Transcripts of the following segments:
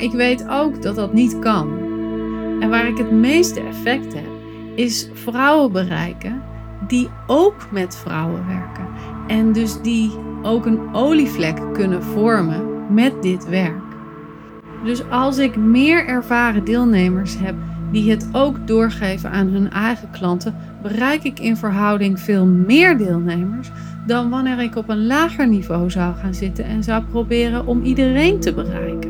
Maar ik weet ook dat dat niet kan. En waar ik het meeste effect heb, is vrouwen bereiken die ook met vrouwen werken. En dus die ook een olievlek kunnen vormen met dit werk. Dus als ik meer ervaren deelnemers heb die het ook doorgeven aan hun eigen klanten, bereik ik in verhouding veel meer deelnemers dan wanneer ik op een lager niveau zou gaan zitten en zou proberen om iedereen te bereiken.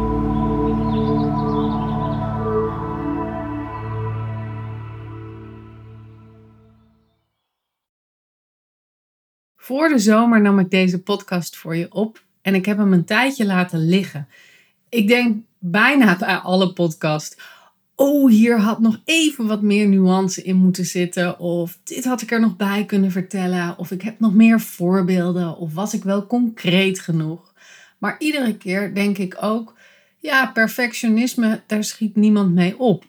Voor de zomer nam ik deze podcast voor je op en ik heb hem een tijdje laten liggen. Ik denk bijna bij alle podcasts. Oh, hier had nog even wat meer nuance in moeten zitten. Of dit had ik er nog bij kunnen vertellen. Of ik heb nog meer voorbeelden. Of was ik wel concreet genoeg? Maar iedere keer denk ik ook: ja, perfectionisme, daar schiet niemand mee op.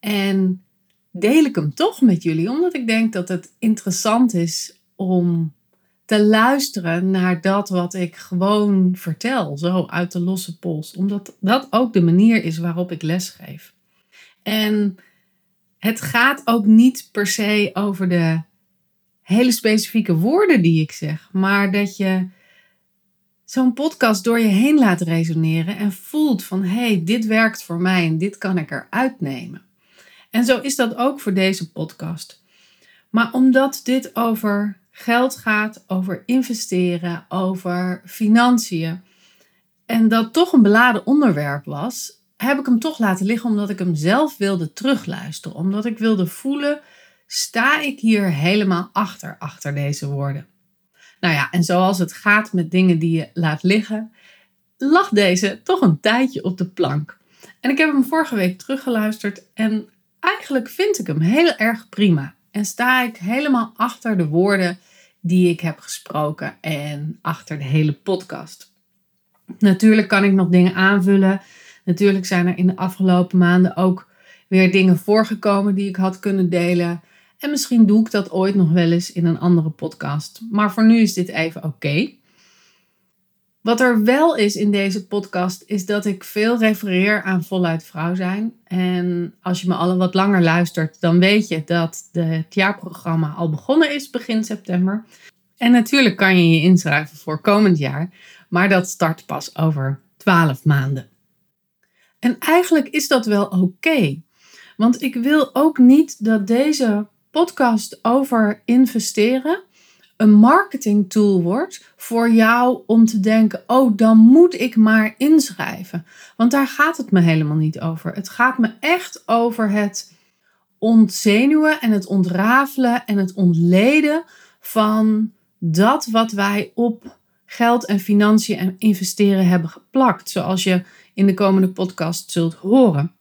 En deel ik hem toch met jullie, omdat ik denk dat het interessant is om te luisteren naar dat wat ik gewoon vertel, zo uit de losse pols. Omdat dat ook de manier is waarop ik lesgeef. En het gaat ook niet per se over de hele specifieke woorden die ik zeg, maar dat je zo'n podcast door je heen laat resoneren en voelt van hé, hey, dit werkt voor mij en dit kan ik eruit nemen. En zo is dat ook voor deze podcast. Maar omdat dit over geld gaat, over investeren, over financiën. En dat toch een beladen onderwerp was, heb ik hem toch laten liggen omdat ik hem zelf wilde terugluisteren. Omdat ik wilde voelen, sta ik hier helemaal achter, achter deze woorden. Nou ja, en zoals het gaat met dingen die je laat liggen, lag deze toch een tijdje op de plank. En ik heb hem vorige week teruggeluisterd en eigenlijk vind ik hem heel erg prima. En sta ik helemaal achter de woorden die ik heb gesproken en achter de hele podcast. Natuurlijk kan ik nog dingen aanvullen. Natuurlijk zijn er in de afgelopen maanden ook weer dingen voorgekomen die ik had kunnen delen. En misschien doe ik dat ooit nog wel eens in een andere podcast. Maar voor nu is dit even oké. Wat er wel is in deze podcast, is dat ik veel refereer aan voluit vrouw zijn. En als je me al wat langer luistert, dan weet je dat het jaarprogramma al begonnen is begin september. En natuurlijk kan je je inschrijven voor komend jaar, maar dat start pas over 12 maanden. En eigenlijk is dat wel oké, want ik wil ook niet dat deze podcast over investeren een marketing tool wordt voor jou om te denken: oh, dan moet ik maar inschrijven. Want daar gaat het me helemaal niet over. Het gaat me echt over het ontzenuwen en het ontrafelen en het ontleden van dat wat wij op geld en financiën en investeren hebben geplakt, zoals je in de komende podcast zult horen.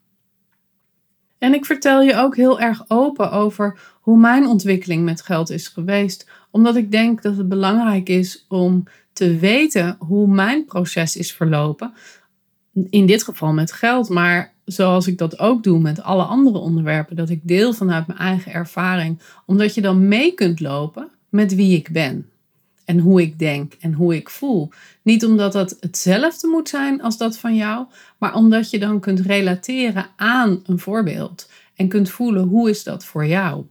En ik vertel je ook heel erg open over hoe mijn ontwikkeling met geld is geweest, omdat ik denk dat het belangrijk is om te weten hoe mijn proces is verlopen. In dit geval met geld, maar zoals ik dat ook doe met alle andere onderwerpen, dat ik deel vanuit mijn eigen ervaring, omdat je dan mee kunt lopen met wie ik ben en hoe ik denk en hoe ik voel. Niet omdat dat hetzelfde moet zijn als dat van jou, maar omdat je dan kunt relateren aan een voorbeeld en kunt voelen hoe is dat voor jou.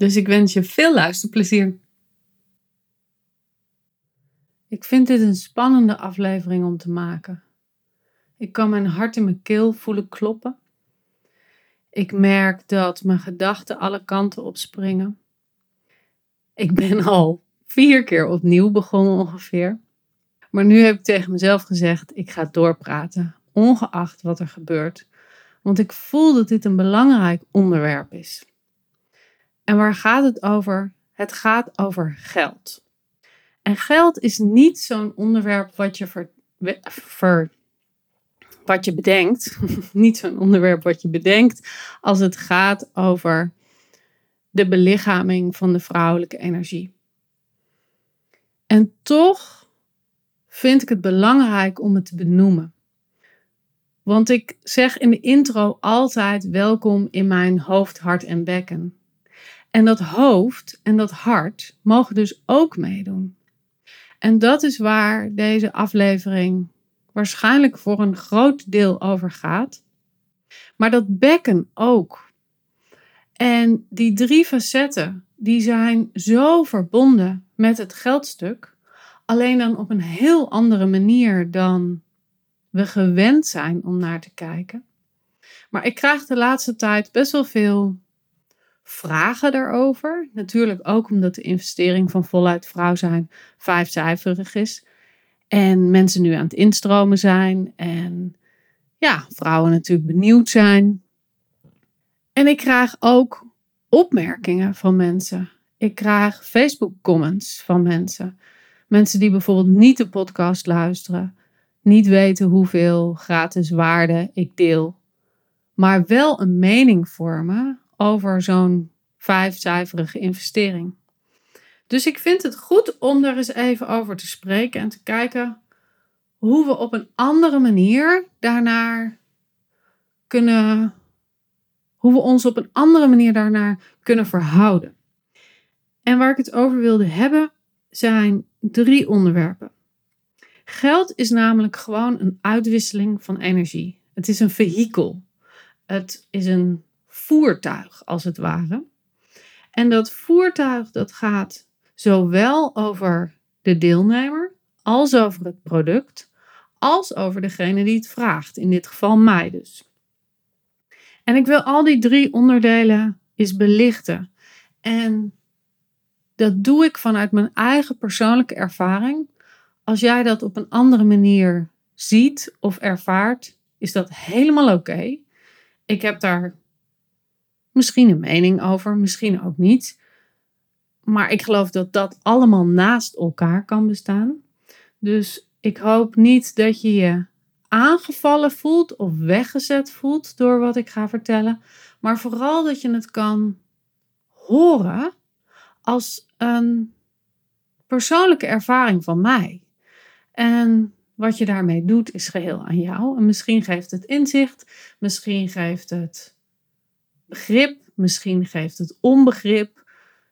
Dus ik wens je veel luisterplezier. Ik vind dit een spannende aflevering om te maken. Ik kan mijn hart in mijn keel voelen kloppen. Ik merk dat mijn gedachten alle kanten opspringen. Ik ben al vier keer opnieuw begonnen ongeveer. Maar nu heb ik tegen mezelf gezegd: ik ga doorpraten, ongeacht wat er gebeurt. Want ik voel dat dit een belangrijk onderwerp is. En waar gaat het over? Het gaat over geld. En geld is niet zo'n onderwerp wat je, ver, wat je bedenkt. niet zo'n onderwerp wat je bedenkt als het gaat over de belichaming van de vrouwelijke energie. En toch vind ik het belangrijk om het te benoemen. Want ik zeg in de intro altijd welkom in mijn hoofd, hart en bekken. En dat hoofd en dat hart mogen dus ook meedoen. En dat is waar deze aflevering waarschijnlijk voor een groot deel over gaat. Maar dat bekken ook. En die drie facetten, die zijn zo verbonden met het geldstuk. Alleen dan op een heel andere manier dan we gewend zijn om naar te kijken. Maar ik krijg de laatste tijd best wel veel vragen daarover. Natuurlijk ook omdat de investering van voluit vrouw zijn vijfcijferig is. En mensen nu aan het instromen zijn. En ja, vrouwen natuurlijk benieuwd zijn. En ik krijg ook opmerkingen van mensen. Ik krijg Facebook comments van mensen. Mensen die bijvoorbeeld niet de podcast luisteren. Niet weten hoeveel gratis waarde ik deel. Maar wel een mening vormen over zo'n vijfcijferige investering. Dus ik vind het goed om daar eens even over te spreken en te kijken hoe we op een andere manier daarnaar kunnen, hoe we ons op een andere manier daarnaar kunnen verhouden. En waar ik het over wilde hebben zijn drie onderwerpen. Geld is namelijk gewoon een uitwisseling van energie. Het is een vehikel. Het is een voertuig, als het ware. En dat voertuig dat gaat zowel over de deelnemer, als over het product, als over degene die het vraagt. In dit geval mij dus. En ik wil al die drie onderdelen eens belichten. En dat doe ik vanuit mijn eigen persoonlijke ervaring. Als jij dat op een andere manier ziet of ervaart, is dat helemaal oké. Ik heb daar misschien een mening over, misschien ook niet. Maar ik geloof dat dat allemaal naast elkaar kan bestaan. Dus ik hoop niet dat je je aangevallen voelt of weggezet voelt door wat ik ga vertellen. Maar vooral dat je het kan horen als een persoonlijke ervaring van mij. En wat je daarmee doet is geheel aan jou. En misschien geeft het inzicht, misschien geeft het begrip, misschien geeft het onbegrip,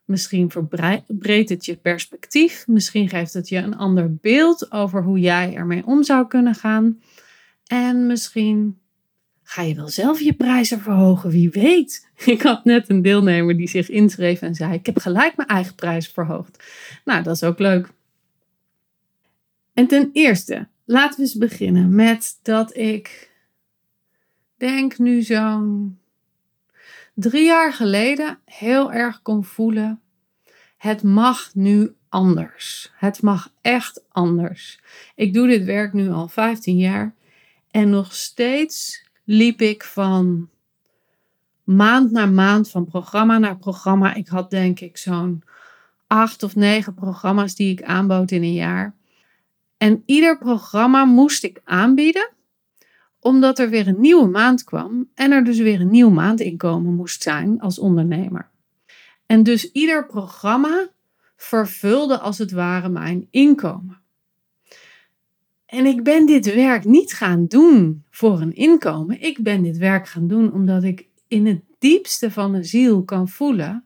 misschien verbreedt het je perspectief, misschien geeft het je een ander beeld over hoe jij ermee om zou kunnen gaan. En misschien ga je wel zelf je prijzen verhogen, wie weet. Ik had net een deelnemer die zich inschreef en zei: Ik heb gelijk mijn eigen prijs verhoogd. Nou, dat is ook leuk. En ten eerste, laten we eens beginnen met dat ik denk nu zo'n drie jaar geleden heel erg kon voelen: het mag nu anders. Het mag echt anders. Ik doe dit werk nu al 15 jaar en nog steeds liep ik van maand naar maand, van programma naar programma. Ik had denk ik zo'n acht of negen programma's die ik aanbood in een jaar. En ieder programma moest ik aanbieden, omdat er weer een nieuwe maand kwam en er dus weer een nieuw maandinkomen moest zijn als ondernemer. En dus ieder programma vervulde als het ware mijn inkomen. En ik ben dit werk niet gaan doen voor een inkomen. Ik ben dit werk gaan doen omdat ik in het diepste van de ziel kan voelen: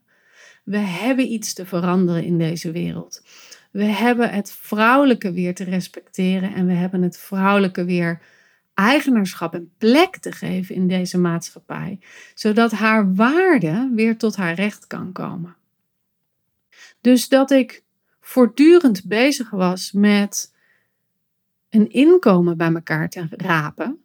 we hebben iets te veranderen in deze wereld. We hebben het vrouwelijke weer te respecteren en we hebben het vrouwelijke weer eigenaarschap en plek te geven in deze maatschappij, zodat haar waarde weer tot haar recht kan komen. Dus dat ik voortdurend bezig was met een inkomen bij elkaar te rapen,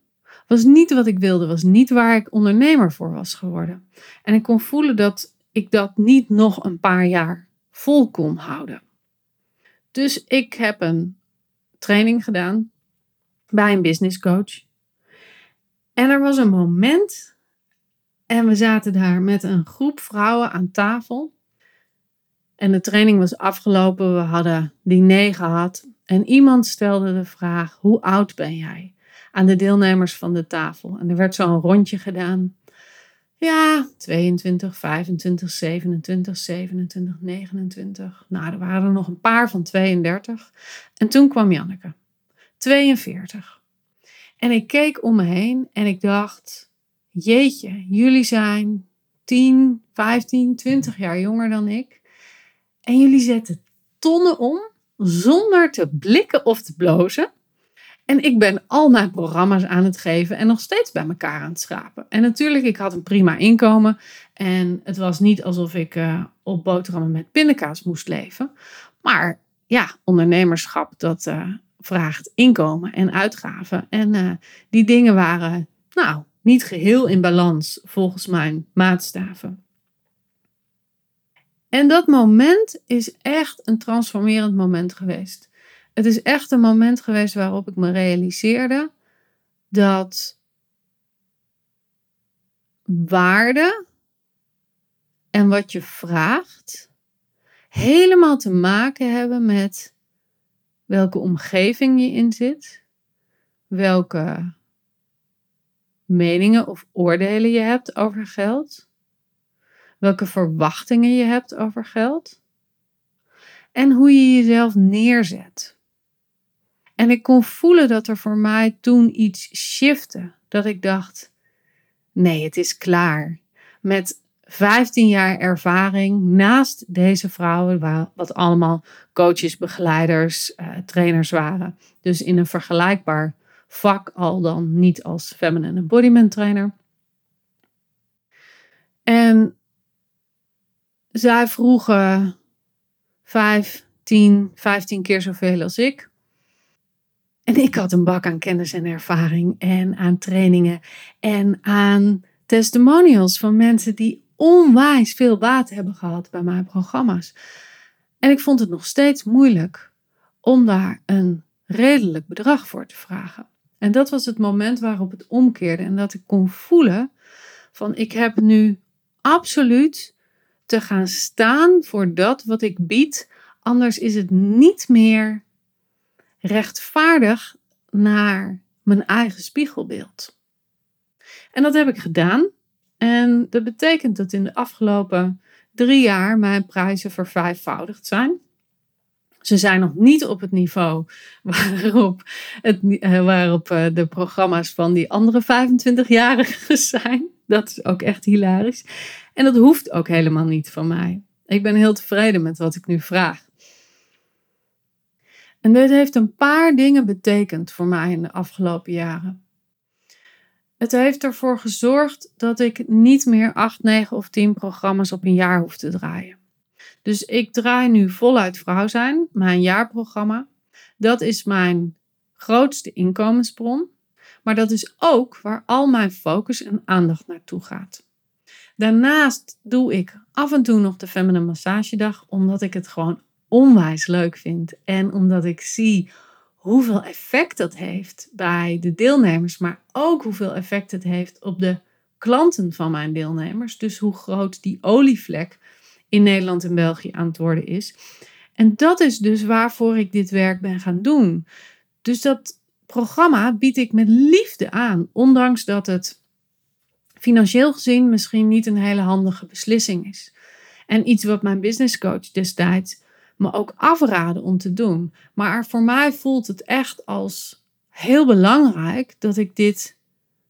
was niet wat ik wilde, was niet waar ik ondernemer voor was geworden. En ik kon voelen dat ik dat niet nog een paar jaar vol kon houden. Dus ik heb een training gedaan bij een business coach. En er was een moment en we zaten daar met een groep vrouwen aan tafel. En de training was afgelopen, we hadden diner gehad. En iemand stelde de vraag: Hoe oud ben jij? aan de deelnemers van de tafel. En er werd zo een rondje gedaan. Ja, 22, 25, 27, 27, 29. Nou, er waren er nog een paar van 32. En toen kwam Janneke. 42. En ik keek om me heen en ik dacht: Jeetje, jullie zijn 10, 15, 20 jaar jonger dan ik. En jullie zetten tonnen om zonder te blikken of te blozen. En ik ben al mijn programma's aan het geven en nog steeds bij elkaar aan het schrapen. En natuurlijk, ik had een prima inkomen. En het was niet alsof ik uh, op boterhammen met pindakaas moest leven. Maar ja, ondernemerschap, dat uh, vraagt inkomen en uitgaven. En uh, die dingen waren, nou, niet geheel in balans volgens mijn maatstaven. En dat moment is echt een transformerend moment geweest. Het is echt een moment geweest waarop ik me realiseerde dat waarde en wat je vraagt helemaal te maken hebben met welke omgeving je in zit, welke meningen of oordelen je hebt over geld, welke verwachtingen je hebt over geld en hoe je jezelf neerzet. En ik kon voelen dat er voor mij toen iets shifte. Dat ik dacht: nee, het is klaar. Met 15 jaar ervaring naast deze vrouwen, wat allemaal coaches, begeleiders, uh, trainers waren. Dus in een vergelijkbaar vak, al dan niet als feminine embodiment trainer. En zij vroegen 5, 10, 15 keer zoveel als ik. En ik had een bak aan kennis en ervaring en aan trainingen en aan testimonials van mensen die onwijs veel baat hebben gehad bij mijn programma's. En ik vond het nog steeds moeilijk om daar een redelijk bedrag voor te vragen. En dat was het moment waarop het omkeerde en dat ik kon voelen van ik heb nu absoluut te gaan staan voor dat wat ik bied, anders is het niet meer rechtvaardig naar mijn eigen spiegelbeeld. En dat heb ik gedaan. En dat betekent dat in de afgelopen drie jaar mijn prijzen vervijfvoudigd zijn. Ze zijn nog niet op het niveau waarop, het, eh, waarop eh, de programma's van die andere 25-jarigen zijn. Dat is ook echt hilarisch. En dat hoeft ook helemaal niet van mij. Ik ben heel tevreden met wat ik nu vraag. En dit heeft een paar dingen betekend voor mij in de afgelopen jaren. Het heeft ervoor gezorgd dat ik niet meer 8, 9 of 10 programma's op een jaar hoef te draaien. Dus ik draai nu voluit vrouw zijn, mijn jaarprogramma. Dat is mijn grootste inkomensbron. Maar dat is ook waar al mijn focus en aandacht naartoe gaat. Daarnaast doe ik af en toe nog de Feminine Massagedag, omdat ik het gewoon onwijs leuk vind. En omdat ik zie hoeveel effect dat heeft bij de deelnemers, maar ook hoeveel effect het heeft op de klanten van mijn deelnemers. Dus hoe groot die olievlek in Nederland en België aan het worden is. En dat is dus waarvoor ik dit werk ben gaan doen. Dus dat programma bied ik met liefde aan, ondanks dat het financieel gezien misschien niet een hele handige beslissing is. En iets wat mijn business coach destijds me ook afraden om te doen. Maar voor mij voelt het echt als heel belangrijk dat ik dit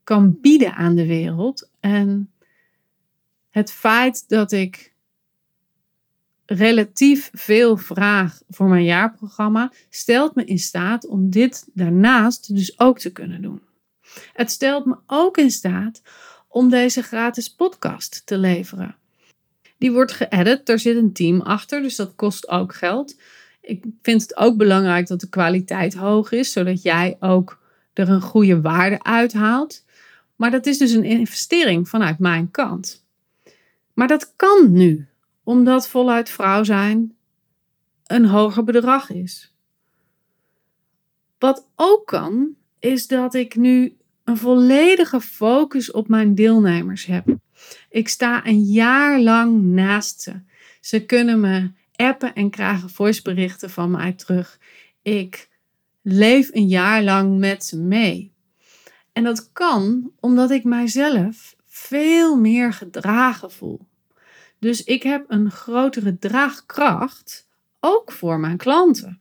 kan bieden aan de wereld. En het feit dat ik relatief veel vraag voor mijn jaarprogramma stelt me in staat om dit daarnaast dus ook te kunnen doen. Het stelt me ook in staat om deze gratis podcast te leveren. Die wordt geëdit, er zit een team achter, dus dat kost ook geld. Ik vind het ook belangrijk dat de kwaliteit hoog is, zodat jij ook er een goede waarde uithaalt. Maar dat is dus een investering vanuit mijn kant. Maar dat kan nu, omdat voluit vrouw zijn een hoger bedrag is. Wat ook kan, is dat ik nu een volledige focus op mijn deelnemers heb. Ik sta een jaar lang naast ze. Ze kunnen me appen en krijgen voiceberichten van mij terug. Ik leef een jaar lang met ze mee. En dat kan omdat ik mijzelf veel meer gedragen voel. Dus ik heb een grotere draagkracht ook voor mijn klanten.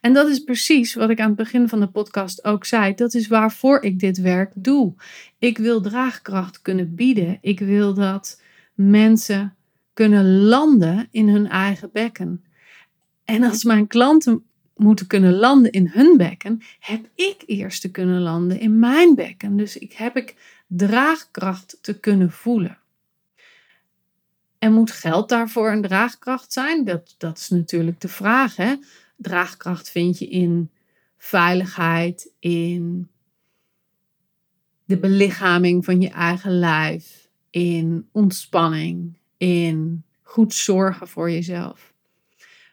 En dat is precies wat ik aan het begin van de podcast ook zei. Dat is waarvoor ik dit werk doe. Ik wil draagkracht kunnen bieden. Ik wil dat mensen kunnen landen in hun eigen bekken. En als mijn klanten moeten kunnen landen in hun bekken, heb ik eerst te kunnen landen in mijn bekken. Dus ik heb ik draagkracht te kunnen voelen. En moet geld daarvoor een draagkracht zijn? Dat, dat is natuurlijk de vraag. Hè? Draagkracht vind je in veiligheid, in de belichaming van je eigen lijf, in ontspanning, in goed zorgen voor jezelf.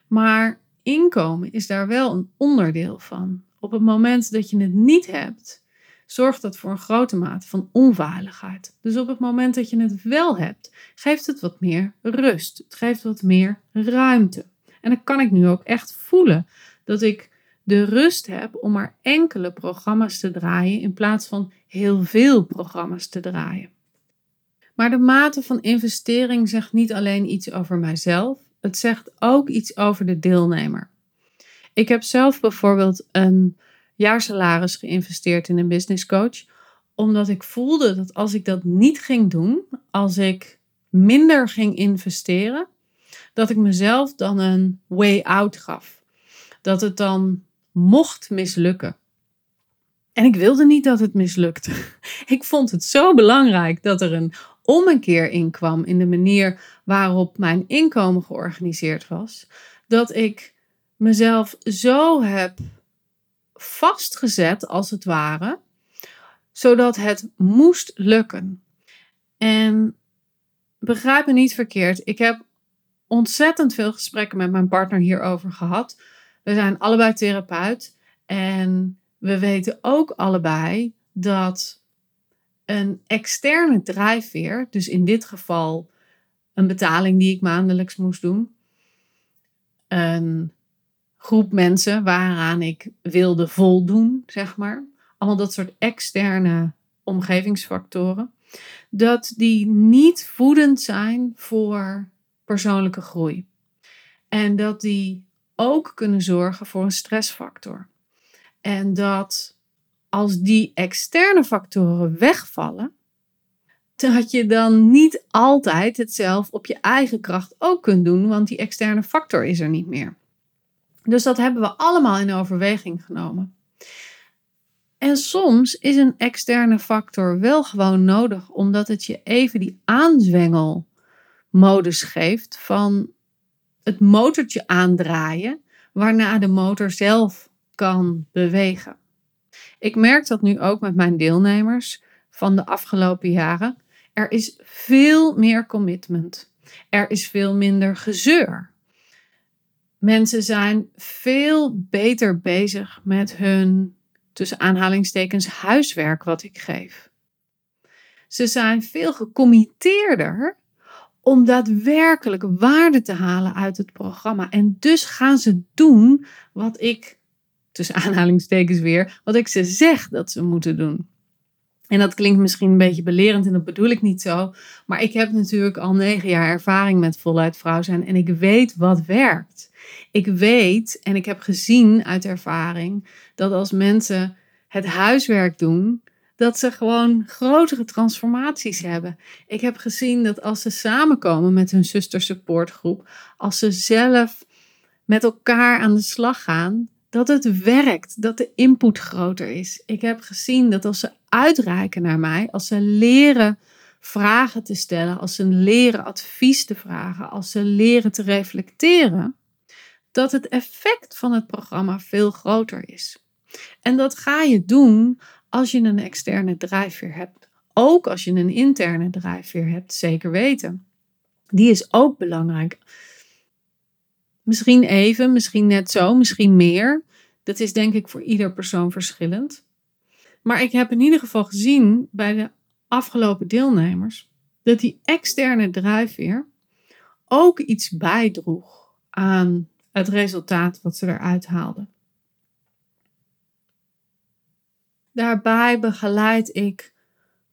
Maar inkomen is daar wel een onderdeel van. Op het moment dat je het niet hebt, zorgt dat voor een grote mate van onveiligheid. Dus op het moment dat je het wel hebt, geeft het wat meer rust. Het geeft wat meer ruimte. En dan kan ik nu ook echt voelen dat ik de rust heb om maar enkele programma's te draaien in plaats van heel veel programma's te draaien. Maar de mate van investering zegt niet alleen iets over mijzelf, het zegt ook iets over de deelnemer. Ik heb zelf bijvoorbeeld een jaarsalaris geïnvesteerd in een business coach, omdat ik voelde dat als ik dat niet ging doen, als ik minder ging investeren, dat ik mezelf dan een way out gaf. Dat het dan mocht mislukken. En ik wilde niet dat het mislukte. Ik vond het zo belangrijk dat er een ommekeer in kwam in de manier waarop mijn inkomen georganiseerd was, dat ik mezelf zo heb vastgezet, als het ware, zodat het moest lukken. En begrijp me niet verkeerd, ik heb ontzettend veel gesprekken met mijn partner hierover gehad. We zijn allebei therapeut en we weten ook allebei dat een externe drijfveer, dus in dit geval een betaling die ik maandelijks moest doen, een groep mensen waaraan ik wilde voldoen, zeg maar. Allemaal dat soort externe omgevingsfactoren. Dat die niet voedend zijn voor persoonlijke groei. En dat die ook kunnen zorgen voor een stressfactor. En dat als die externe factoren wegvallen, dat je dan niet altijd het zelf op je eigen kracht ook kunt doen, want die externe factor is er niet meer. Dus dat hebben we allemaal in overweging genomen. En soms is een externe factor wel gewoon nodig, omdat het je even die aanzwengelmodus geeft van het motortje aandraaien, waarna de motor zelf kan bewegen. Ik merk dat nu ook met mijn deelnemers van de afgelopen jaren. Er is veel meer commitment. Er is veel minder gezeur. Mensen zijn veel beter bezig met hun, tussen aanhalingstekens, huiswerk wat ik geef. Ze zijn veel gecommitteerder om daadwerkelijk waarde te halen uit het programma. En dus gaan ze doen wat ik, tussen aanhalingstekens weer, wat ik ze zeg dat ze moeten doen. En dat klinkt misschien een beetje belerend en dat bedoel ik niet zo. Maar ik heb natuurlijk al negen jaar ervaring met voluit vrouw zijn en ik weet wat werkt. Ik weet en ik heb gezien uit ervaring dat als mensen het huiswerk doen, dat ze gewoon grotere transformaties hebben. Ik heb gezien dat als ze samenkomen met hun zuster supportgroep, als ze zelf met elkaar aan de slag gaan, dat het werkt, dat de input groter is. Ik heb gezien dat als ze uitreiken naar mij, als ze leren vragen te stellen, als ze leren advies te vragen, als ze leren te reflecteren, dat het effect van het programma veel groter is. En dat ga je doen als je een externe drijfveer hebt. Ook als je een interne drijfveer hebt, zeker weten. Die is ook belangrijk. Misschien even, misschien net zo, misschien meer. Dat is denk ik voor ieder persoon verschillend. Maar ik heb in ieder geval gezien bij de afgelopen deelnemers dat die externe drijfveer ook iets bijdroeg aan het resultaat wat ze eruit haalden. Daarbij begeleid ik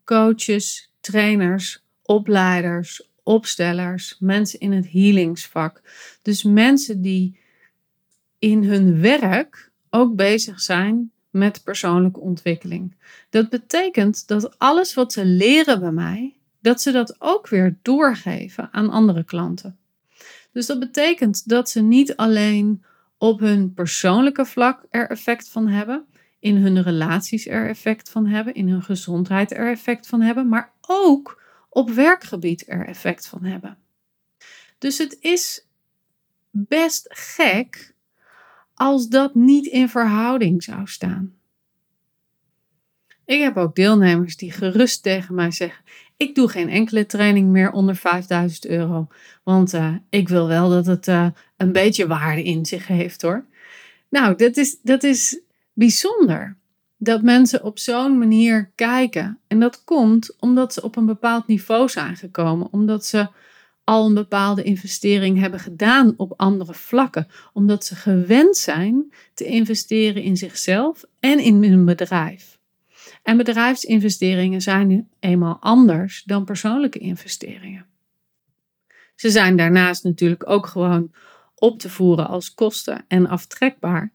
coaches, trainers, opleiders, opstellers, mensen in het healingsvak. Dus mensen die in hun werk ook bezig zijn met persoonlijke ontwikkeling. Dat betekent dat alles wat ze leren bij mij, dat ze dat ook weer doorgeven aan andere klanten. Dus dat betekent dat ze niet alleen op hun persoonlijke vlak er effect van hebben, in hun relaties er effect van hebben, in hun gezondheid er effect van hebben, maar ook op werkgebied er effect van hebben. Dus het is best gek als dat niet in verhouding zou staan. Ik heb ook deelnemers die gerust tegen mij zeggen: Ik doe geen enkele training meer onder 5000 euro. Want uh, ik wil wel dat het uh, een beetje waarde in zich heeft hoor. Nou, dat is, dat is bijzonder. Dat mensen op zo'n manier kijken. En dat komt omdat ze op een bepaald niveau zijn gekomen. Omdat ze al een bepaalde investering hebben gedaan op andere vlakken. Omdat ze gewend zijn te investeren in zichzelf en in hun bedrijf. En bedrijfsinvesteringen zijn nu eenmaal anders dan persoonlijke investeringen. Ze zijn daarnaast natuurlijk ook gewoon op te voeren als kosten en aftrekbaar.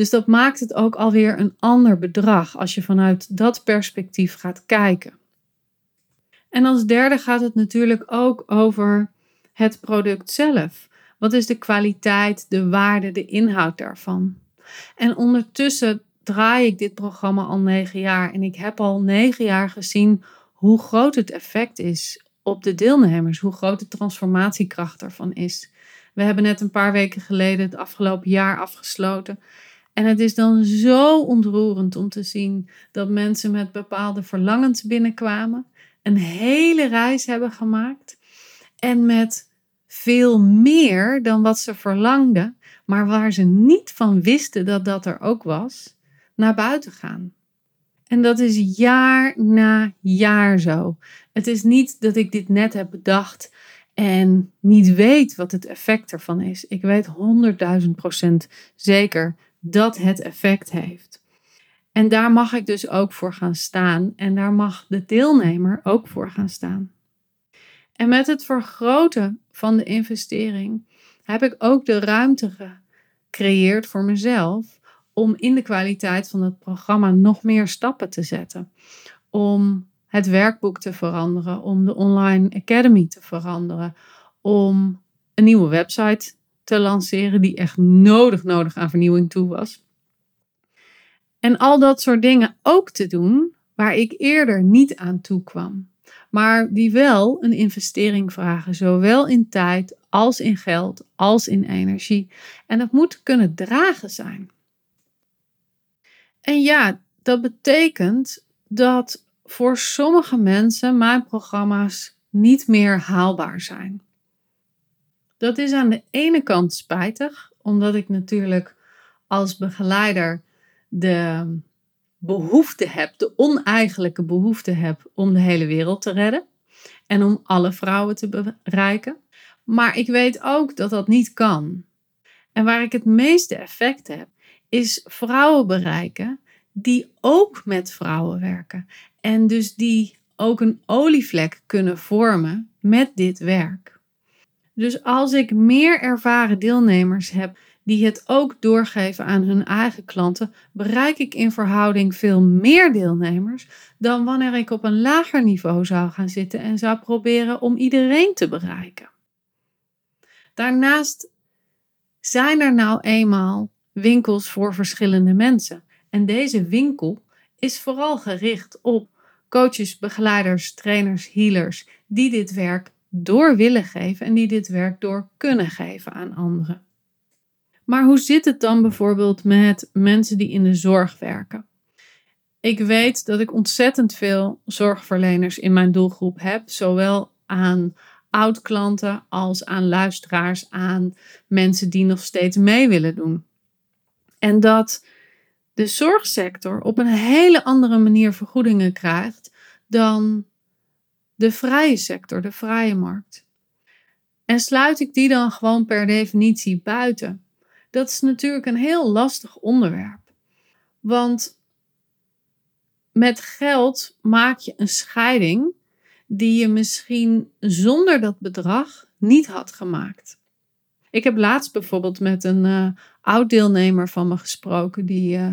Dus dat maakt het ook alweer een ander bedrag als je vanuit dat perspectief gaat kijken. En als derde gaat het natuurlijk ook over het product zelf. Wat is de kwaliteit, de waarde, de inhoud daarvan? En ondertussen draai ik dit programma al negen jaar en ik heb al negen jaar gezien hoe groot het effect is op de deelnemers, hoe groot de transformatiekracht ervan is. We hebben net een paar weken geleden het afgelopen jaar afgesloten. En het is dan zo ontroerend om te zien dat mensen met bepaalde verlangens binnenkwamen, een hele reis hebben gemaakt en met veel meer dan wat ze verlangden, maar waar ze niet van wisten dat dat er ook was, naar buiten gaan. En dat is jaar na jaar zo. Het is niet dat ik dit net heb bedacht en niet weet wat het effect ervan is. Ik weet 100.000 procent zeker dat het effect heeft. En daar mag ik dus ook voor gaan staan en daar mag de deelnemer ook voor gaan staan. En met het vergroten van de investering heb ik ook de ruimte gecreëerd voor mezelf om in de kwaliteit van het programma nog meer stappen te zetten. Om het werkboek te veranderen, om de online academy te veranderen, om een nieuwe website te lanceren die echt nodig, nodig aan vernieuwing toe was. En al dat soort dingen ook te doen waar ik eerder niet aan toe kwam. Maar die wel een investering vragen, zowel in tijd als in geld als in energie. En dat moet kunnen dragen zijn. En ja, dat betekent dat voor sommige mensen mijn programma's niet meer haalbaar zijn. Dat is aan de ene kant spijtig, omdat ik natuurlijk als begeleider de behoefte heb, de oneigenlijke behoefte heb om de hele wereld te redden en om alle vrouwen te bereiken. Maar ik weet ook dat dat niet kan. En waar ik het meeste effect heb, is vrouwen bereiken die ook met vrouwen werken. En dus die ook een olievlek kunnen vormen met dit werk. Dus als ik meer ervaren deelnemers heb die het ook doorgeven aan hun eigen klanten, bereik ik in verhouding veel meer deelnemers dan wanneer ik op een lager niveau zou gaan zitten en zou proberen om iedereen te bereiken. Daarnaast zijn er nou eenmaal winkels voor verschillende mensen. En deze winkel is vooral gericht op coaches, begeleiders, trainers, healers die dit werk door willen geven en die dit werk door kunnen geven aan anderen. Maar hoe zit het dan bijvoorbeeld met mensen die in de zorg werken? Ik weet dat ik ontzettend veel zorgverleners in mijn doelgroep heb, zowel aan oud-klanten als aan luisteraars, aan mensen die nog steeds mee willen doen. En dat de zorgsector op een hele andere manier vergoedingen krijgt dan de vrije sector, de vrije markt. En sluit ik die dan gewoon per definitie buiten? Dat is natuurlijk een heel lastig onderwerp. Want met geld maak je een scheiding die je misschien zonder dat bedrag niet had gemaakt. Ik heb laatst bijvoorbeeld met een uh, oud-deelnemer van me gesproken die uh,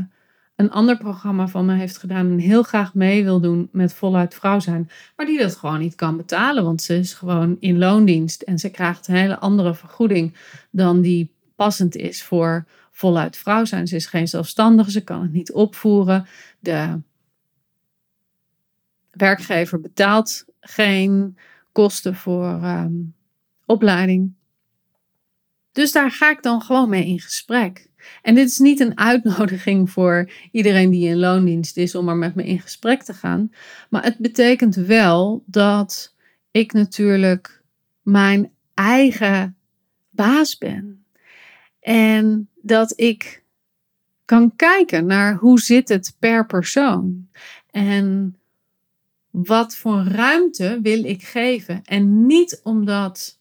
een ander programma van me heeft gedaan en heel graag mee wil doen met voluit vrouw zijn, maar die dat gewoon niet kan betalen, want ze is gewoon in loondienst en ze krijgt een hele andere vergoeding dan die passend is voor voluit vrouw zijn. Ze is geen zelfstandige, ze kan het niet opvoeren. De werkgever betaalt geen kosten voor um, opleiding. Dus daar ga ik dan gewoon mee in gesprek. En dit is niet een uitnodiging voor iedereen die in loondienst is om er met me in gesprek te gaan. Maar het betekent wel dat ik natuurlijk mijn eigen baas ben. En dat ik kan kijken naar hoe zit het per persoon. En wat voor ruimte wil ik geven. En niet omdat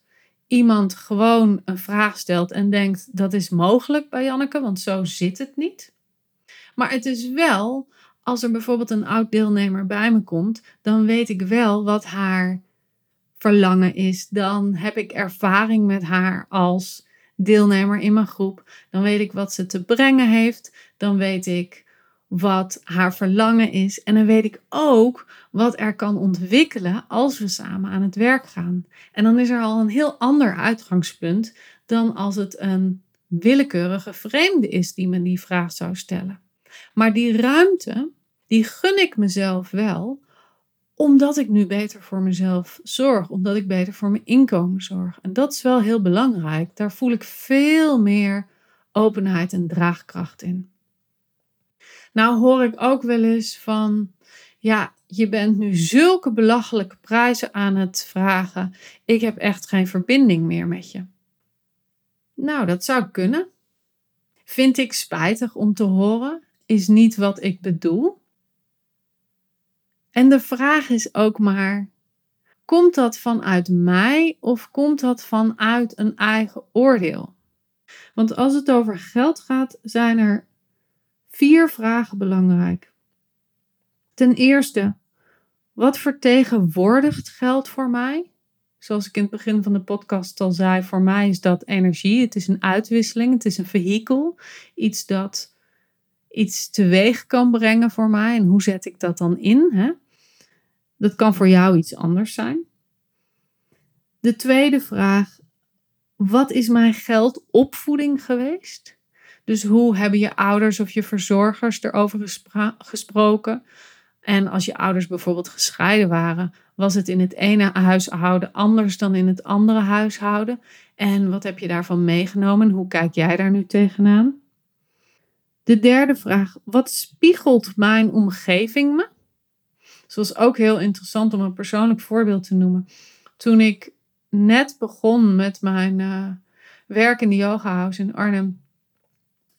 iemand gewoon een vraag stelt en denkt dat is mogelijk bij Janneke, want zo zit het niet. Maar het is wel, als er bijvoorbeeld een oud deelnemer bij me komt, dan weet ik wel wat haar verlangen is. Dan heb ik ervaring met haar als deelnemer in mijn groep. Dan weet ik wat ze te brengen heeft. Dan weet ik wat haar verlangen is. En dan weet ik ook wat er kan ontwikkelen als we samen aan het werk gaan. En dan is er al een heel ander uitgangspunt dan als het een willekeurige vreemde is die me die vraag zou stellen. Maar die ruimte, die gun ik mezelf wel, omdat ik nu beter voor mezelf zorg, omdat ik beter voor mijn inkomen zorg. En dat is wel heel belangrijk. Daar voel ik veel meer openheid en draagkracht in. Nou hoor ik ook wel eens van, ja, je bent nu zulke belachelijke prijzen aan het vragen. Ik heb echt geen verbinding meer met je. Nou, dat zou kunnen. Vind ik spijtig om te horen, is niet wat ik bedoel. En de vraag is ook maar: komt dat vanuit mij of komt dat vanuit een eigen oordeel? Want als het over geld gaat, zijn er vier vragen belangrijk. Ten eerste, wat vertegenwoordigt geld voor mij? Zoals ik in het begin van de podcast al zei, voor mij is dat energie. Het is een uitwisseling, het is een vehikel. Iets dat iets teweeg kan brengen voor mij. En hoe zet ik dat dan in? Hè? Dat kan voor jou iets anders zijn. De tweede vraag: wat is mijn geldopvoeding geweest? Dus hoe hebben je ouders of je verzorgers erover gesproken? En als je ouders bijvoorbeeld gescheiden waren, was het in het ene huishouden anders dan in het andere huishouden? En wat heb je daarvan meegenomen? Hoe kijk jij daar nu tegenaan? De derde vraag: wat spiegelt mijn omgeving me? Zoals was ook heel interessant om een persoonlijk voorbeeld te noemen. Toen ik net begon met mijn uh, werk in de yoga house in Arnhem,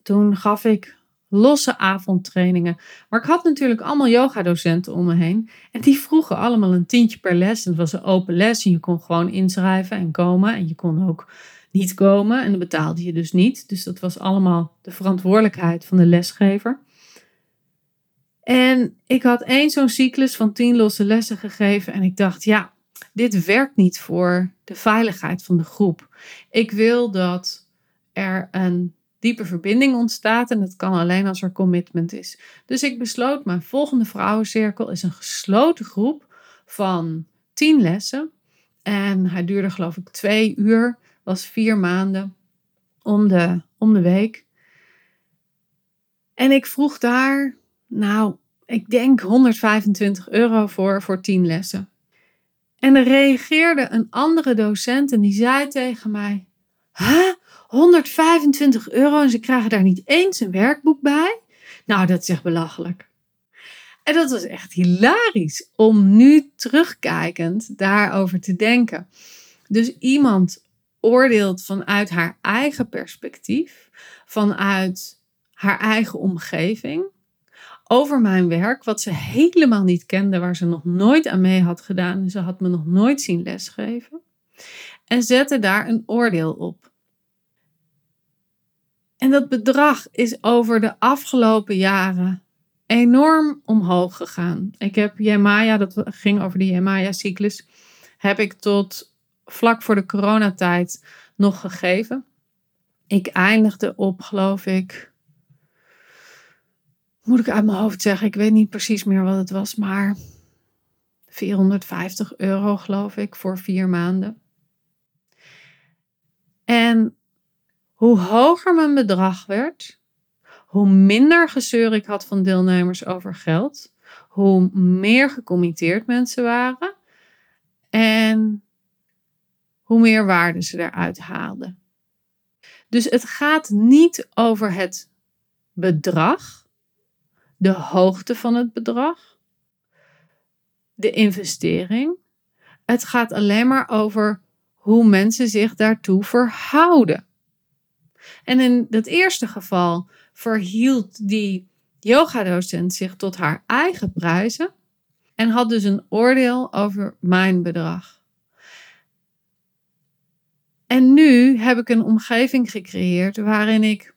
toen gaf ik losse avondtrainingen. Maar ik had natuurlijk allemaal yogadocenten om me heen. En die vroegen allemaal een tientje per les. En het was een open les. En je kon gewoon inschrijven en komen. En je kon ook niet komen. En dan betaalde je dus niet. Dus dat was allemaal de verantwoordelijkheid van de lesgever. En ik had één zo'n cyclus van tien losse lessen gegeven. En ik dacht, ja, dit werkt niet voor de veiligheid van de groep. Ik wil dat er een diepe verbinding ontstaat. En dat kan alleen als er commitment is. Dus ik besloot, mijn volgende vrouwencirkel is een gesloten groep van tien lessen. En hij duurde geloof ik twee uur, was vier maanden om de, om de week. En ik vroeg daar nou, ik denk 125 euro voor, voor 10 lessen. En er reageerde een andere docent en die zei tegen mij: Huh? 125 euro en ze krijgen daar niet eens een werkboek bij? Nou, dat is echt belachelijk. En dat was echt hilarisch om nu terugkijkend daarover te denken. Dus iemand oordeelt vanuit haar eigen perspectief, vanuit haar eigen omgeving over mijn werk, wat ze helemaal niet kende, waar ze nog nooit aan mee had gedaan. Ze had me nog nooit zien lesgeven. En zette daar een oordeel op. En dat bedrag is over de afgelopen jaren enorm omhoog gegaan. Ik heb Jemaya, dat ging over de Jemaya-cyclus, heb ik tot vlak voor de coronatijd nog gegeven. Ik eindigde op, geloof ik, moet ik uit mijn hoofd zeggen, ik weet niet precies meer wat het was, maar 450 euro, geloof ik, voor vier maanden. En hoe hoger mijn bedrag werd, hoe minder gezeur ik had van deelnemers over geld, hoe meer gecommitteerd mensen waren en hoe meer waarde ze eruit haalden. Dus het gaat niet over het bedrag, de hoogte van het bedrag, de investering. Het gaat alleen maar over hoe mensen zich daartoe verhouden. En in dat eerste geval verhield die yogadocent zich tot haar eigen prijzen en had dus een oordeel over mijn bedrag. En nu heb ik een omgeving gecreëerd waarin ik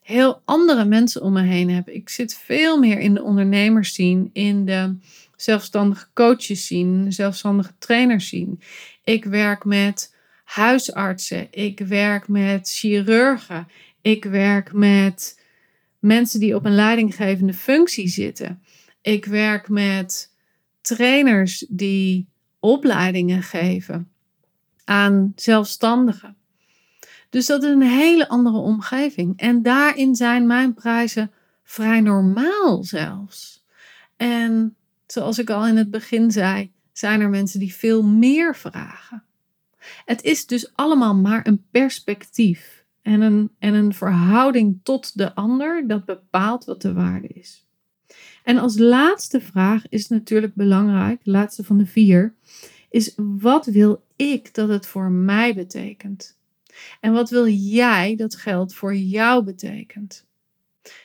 heel andere mensen om me heen heb. Ik zit veel meer in de ondernemers zien, in de zelfstandige coaches zien, zelfstandige trainers zien. Ik werk met huisartsen, ik werk met chirurgen, ik werk met mensen die op een leidinggevende functie zitten. Ik werk met trainers die opleidingen geven aan zelfstandigen. Dus dat is een hele andere omgeving. En daarin zijn mijn prijzen vrij normaal zelfs. En zoals ik al in het begin zei, zijn er mensen die veel meer vragen. Het is dus allemaal maar een perspectief en een, en een verhouding tot de ander dat bepaalt wat de waarde is. En als laatste vraag is natuurlijk belangrijk, de laatste van de vier, is wat wil ik dat het voor mij betekent? En wat wil jij dat geld voor jou betekent?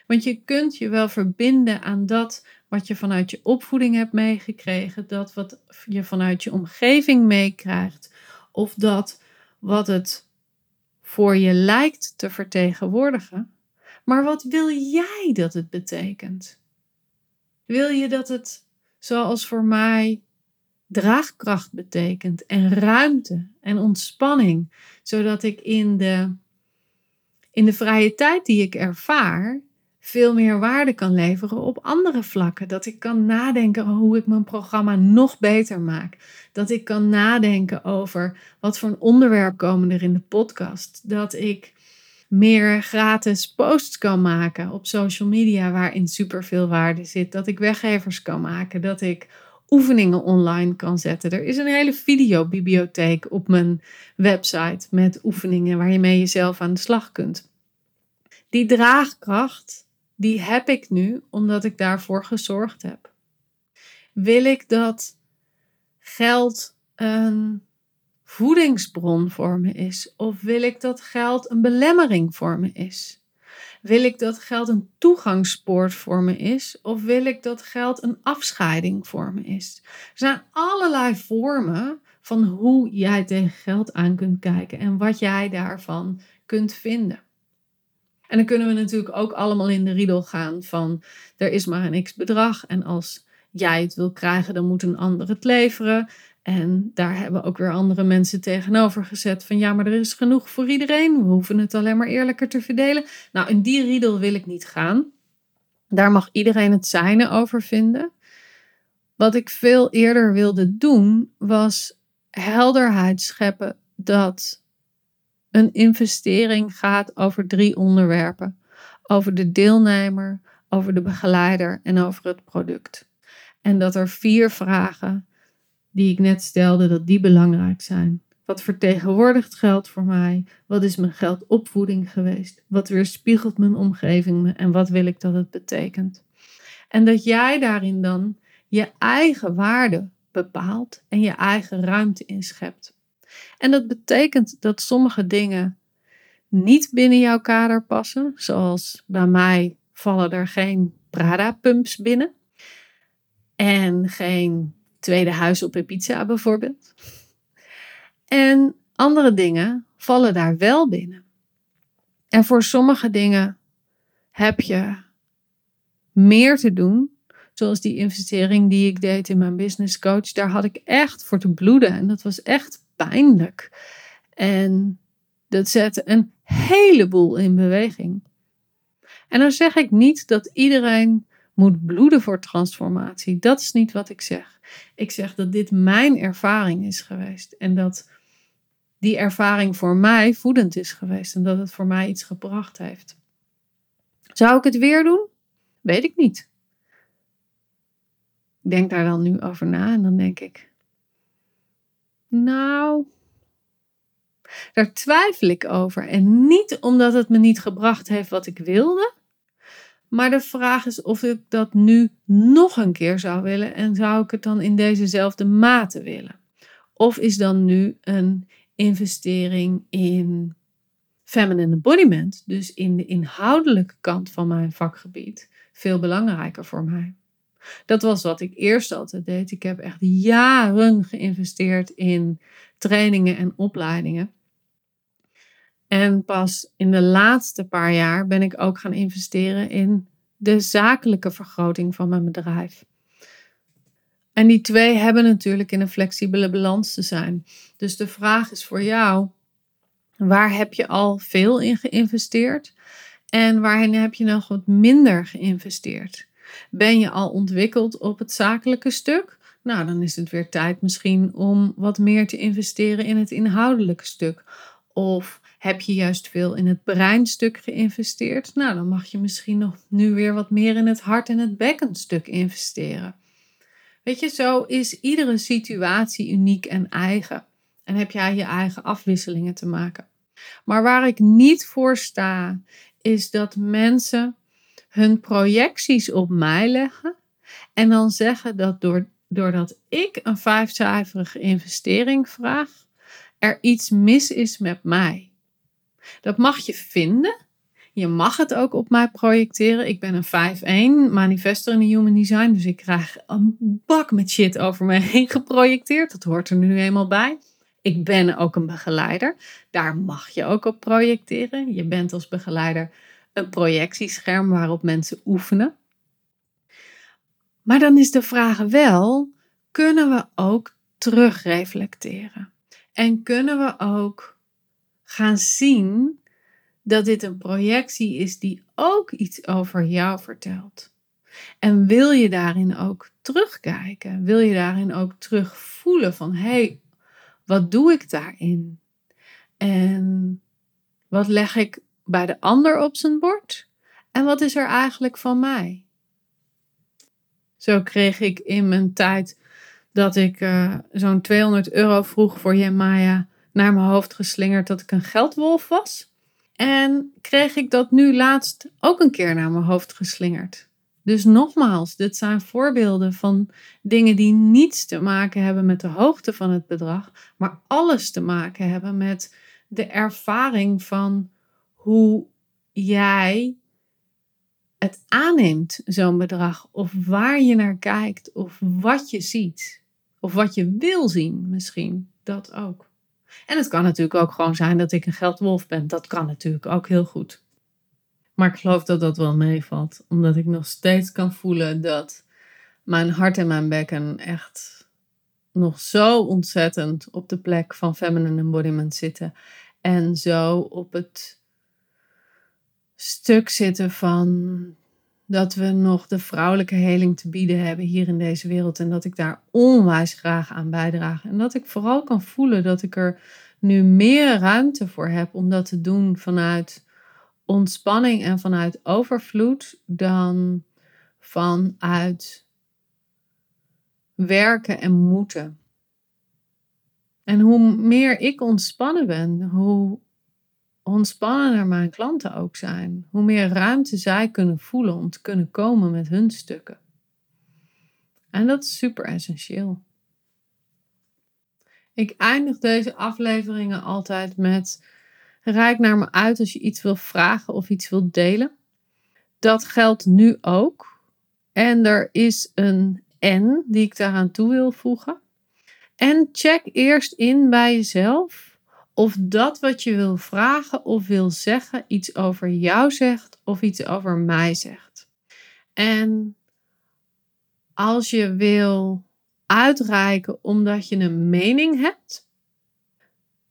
Want je kunt je wel verbinden aan dat wat je vanuit je opvoeding hebt meegekregen, dat wat je vanuit je omgeving meekrijgt, of dat wat het voor je lijkt te vertegenwoordigen. Maar wat wil jij dat het betekent? Wil je dat het, zoals voor mij, draagkracht betekent en ruimte en ontspanning, zodat ik in de, in de vrije tijd die ik ervaar veel meer waarde kan leveren op andere vlakken. Dat ik kan nadenken hoe ik mijn programma nog beter maak. Dat ik kan nadenken over wat voor een onderwerp komen er in de podcast. Dat ik meer gratis posts kan maken op social media waarin superveel waarde zit. Dat ik weggevers kan maken. Dat ik oefeningen online kan zetten. Er is een hele videobibliotheek op mijn website met oefeningen waar je mee jezelf aan de slag kunt. Die draagkracht, die heb ik nu omdat ik daarvoor gezorgd heb. Wil ik dat geld een voedingsbron voor me is? Of wil ik dat geld een belemmering voor me is? Wil ik dat geld een toegangspoort voor me is? Of wil ik dat geld een afscheiding voor me is? Er zijn allerlei vormen van hoe jij tegen geld aan kunt kijken en wat jij daarvan kunt vinden. En dan kunnen we natuurlijk ook allemaal in de riedel gaan van er is maar een x bedrag en als jij het wil krijgen, dan moet een ander het leveren. En daar hebben ook weer andere mensen tegenover gezet van ja, maar er is genoeg voor iedereen. We hoeven het alleen maar eerlijker te verdelen. Nou, in die riedel wil ik niet gaan. Daar mag iedereen het zijne over vinden. Wat ik veel eerder wilde doen, was helderheid scheppen dat een investering gaat over drie onderwerpen: over de deelnemer, over de begeleider en over het product. En dat er vier vragen die ik net stelde, dat die belangrijk zijn. Wat vertegenwoordigt geld voor mij? Wat is mijn geldopvoeding geweest? Wat weerspiegelt mijn omgeving me? En wat wil ik dat het betekent? En dat jij daarin dan je eigen waarde bepaalt en je eigen ruimte inschept. En dat betekent dat sommige dingen niet binnen jouw kader passen, zoals bij mij vallen er geen Prada-pumps binnen en geen tweede huis op Ibiza bijvoorbeeld. En andere dingen vallen daar wel binnen. En voor sommige dingen heb je meer te doen. Zoals die investering die ik deed in mijn business coach. Daar had ik echt voor te bloeden. En dat was echt pijnlijk. En dat zette een heleboel in beweging. En dan zeg ik niet dat iedereen moet bloeden voor transformatie. Dat is niet wat ik zeg. Ik zeg dat dit mijn ervaring is geweest. En dat die ervaring voor mij voedend is geweest. En dat het voor mij iets gebracht heeft. Zou ik het weer doen? Weet ik niet. Ik denk daar dan nu over na en dan denk ik. Nou, daar twijfel ik over. En niet omdat het me niet gebracht heeft wat ik wilde. Maar de vraag is of ik dat nu nog een keer zou willen. En zou ik het dan in dezezelfde mate willen? Of is dan nu een investering in feminine embodiment, dus in de inhoudelijke kant van mijn vakgebied, veel belangrijker voor mij? Dat was wat ik eerst altijd deed. Ik heb echt jaren geïnvesteerd in trainingen en opleidingen. En pas in de laatste paar jaar ben ik ook gaan investeren in de zakelijke vergroting van mijn bedrijf. En die twee hebben natuurlijk in een flexibele balans te zijn. Dus de vraag is voor jou: waar heb je al veel in geïnvesteerd? En waarin heb je nog wat minder geïnvesteerd? Ben je al ontwikkeld op het zakelijke stuk? Nou, dan is het weer tijd misschien om wat meer te investeren in het inhoudelijke stuk. Of heb je juist veel in het breinstuk geïnvesteerd? Nou, dan mag je misschien nog nu weer wat meer in het hart en het bekkenstuk investeren. Weet je, zo is iedere situatie uniek en eigen. En heb jij je eigen afwisselingen te maken. Maar waar ik niet voor sta, is dat mensen hun projecties op mij leggen en dan zeggen dat door, doordat ik een vijfcijferige investering vraag, er iets mis is met mij. Dat mag je vinden. Je mag het ook op mij projecteren. Ik ben een 5-1 manifester in de human design. Dus ik krijg een bak met shit over me heen geprojecteerd. Dat hoort er nu eenmaal bij. Ik ben ook een begeleider. Daar mag je ook op projecteren. Je bent als begeleider een projectiescherm waarop mensen oefenen. Maar dan is de vraag wel: kunnen we ook terugreflecteren? En kunnen we ook gaan zien dat dit een projectie is die ook iets over jou vertelt? En wil je daarin ook terugkijken? Wil je daarin ook terugvoelen van hé, hey, wat doe ik daarin? En wat leg ik bij de ander op zijn bord? En wat is er eigenlijk van mij? Zo kreeg ik in mijn tijd dat ik uh, zo'n 200 euro vroeg voor Jemaya naar mijn hoofd geslingerd dat ik een geldwolf was. En kreeg ik dat nu laatst ook een keer naar mijn hoofd geslingerd. Dus nogmaals, dit zijn voorbeelden van dingen die niets te maken hebben met de hoogte van het bedrag, maar alles te maken hebben met de ervaring van hoe jij het aanneemt, zo'n bedrag, of waar je naar kijkt, of wat je ziet, of wat je wil zien misschien, dat ook. En het kan natuurlijk ook gewoon zijn dat ik een geldwolf ben, dat kan natuurlijk ook heel goed. Maar ik geloof dat dat wel meevalt, omdat ik nog steeds kan voelen dat mijn hart en mijn bekken echt nog zo ontzettend op de plek van feminine embodiment zitten. En zo op het stuk zitten van dat we nog de vrouwelijke heling te bieden hebben hier in deze wereld. En dat ik daar onwijs graag aan bijdraag. En dat ik vooral kan voelen dat ik er nu meer ruimte voor heb om dat te doen vanuit ontspanning en vanuit overvloed dan vanuit werken en moeten. En hoe meer ik ontspannen ben, hoe ontspannender mijn klanten ook zijn. Hoe meer ruimte zij kunnen voelen om te kunnen komen met hun stukken. En dat is super essentieel. Ik eindig deze afleveringen altijd met Rijk naar me uit als je iets wil vragen of iets wilt delen. Dat geldt nu ook. En er is een N die ik daaraan toe wil voegen. En check eerst in bij jezelf of dat wat je wil vragen of wil zeggen iets over jou zegt of iets over mij zegt. En als je wil uitreiken omdat je een mening hebt,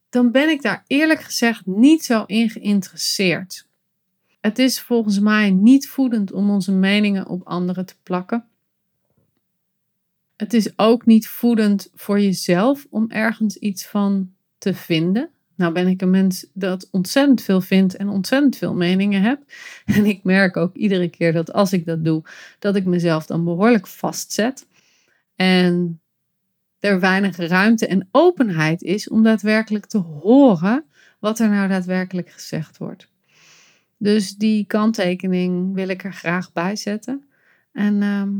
dan ben ik daar eerlijk gezegd niet zo in geïnteresseerd. Het is volgens mij niet voedend om onze meningen op anderen te plakken. Het is ook niet voedend voor jezelf om ergens iets van te vinden. Nou ben ik een mens dat ontzettend veel vindt en ontzettend veel meningen heb. En ik merk ook iedere keer dat als ik dat doe, dat ik mezelf dan behoorlijk vastzet. En er weinig ruimte en openheid is om daadwerkelijk te horen wat er nou daadwerkelijk gezegd wordt. Dus die kanttekening wil ik er graag bij zetten. En ehm,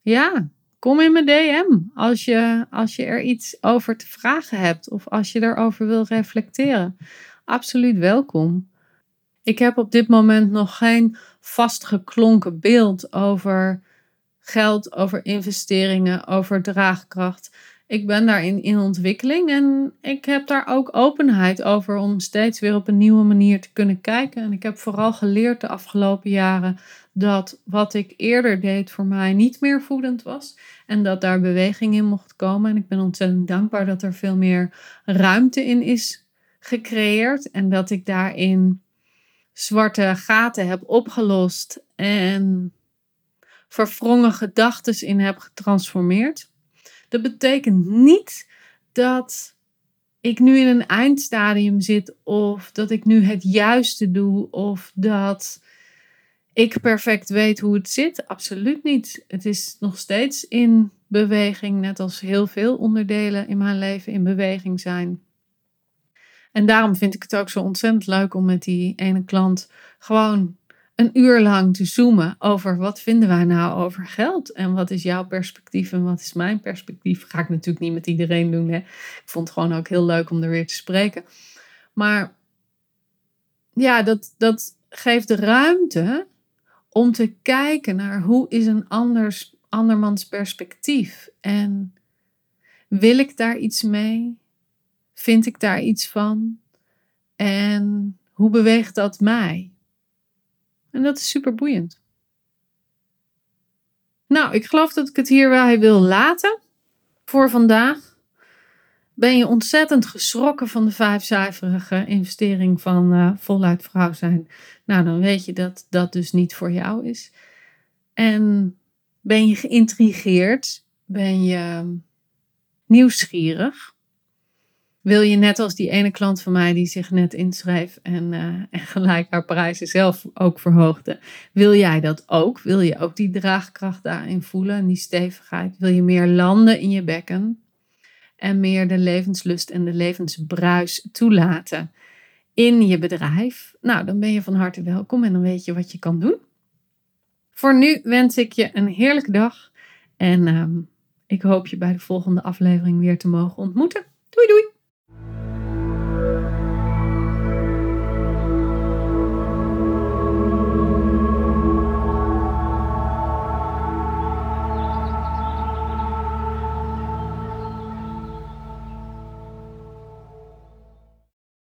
ja, kom in mijn DM als je, als je er iets over te vragen hebt of als je erover wil reflecteren. Absoluut welkom. Ik heb op dit moment nog geen vastgeklonken beeld over geld, over investeringen, over draagkracht. Ik ben daarin in ontwikkeling en ik heb daar ook openheid over om steeds weer op een nieuwe manier te kunnen kijken. En ik heb vooral geleerd de afgelopen jaren dat wat ik eerder deed voor mij niet meer voedend was en dat daar beweging in mocht komen. En ik ben ontzettend dankbaar dat er veel meer ruimte in is gecreëerd en dat ik daarin zwarte gaten heb opgelost en verwrongen gedachten in heb getransformeerd. Dat betekent niet dat ik nu in een eindstadium zit of dat ik nu het juiste doe of dat ik perfect weet hoe het zit. Absoluut niet. Het is nog steeds in beweging, net als heel veel onderdelen in mijn leven in beweging zijn. En daarom vind ik het ook zo ontzettend leuk om met die ene klant gewoon een uur lang te zoomen over wat vinden wij nou over geld en wat is jouw perspectief en wat is mijn perspectief. Ga ik natuurlijk niet met iedereen doen. Hè. Ik vond het gewoon ook heel leuk om er weer te spreken. Maar ja, dat, dat geeft de ruimte om te kijken naar hoe is een anders, andermans perspectief en wil ik daar iets mee? Vind ik daar iets van? En hoe beweegt dat mij? En dat is super boeiend. Nou, ik geloof dat ik het hierbij wil laten voor vandaag. Ben je ontzettend geschrokken van de vijfcijferige investering van uh, voluit vrouw zijn? Nou, dan weet je dat dat dus niet voor jou is. En ben je geïntrigeerd? Ben je nieuwsgierig? Wil je net als die ene klant van mij die zich net inschreef en, uh, en gelijk haar prijzen zelf ook verhoogde, wil jij dat ook? Wil je ook die draagkracht daarin voelen en die stevigheid? Wil je meer landen in je bekken en meer de levenslust en de levensbruis toelaten in je bedrijf? Nou, dan ben je van harte welkom en dan weet je wat je kan doen. Voor nu wens ik je een heerlijke dag en uh, ik hoop je bij de volgende aflevering weer te mogen ontmoeten.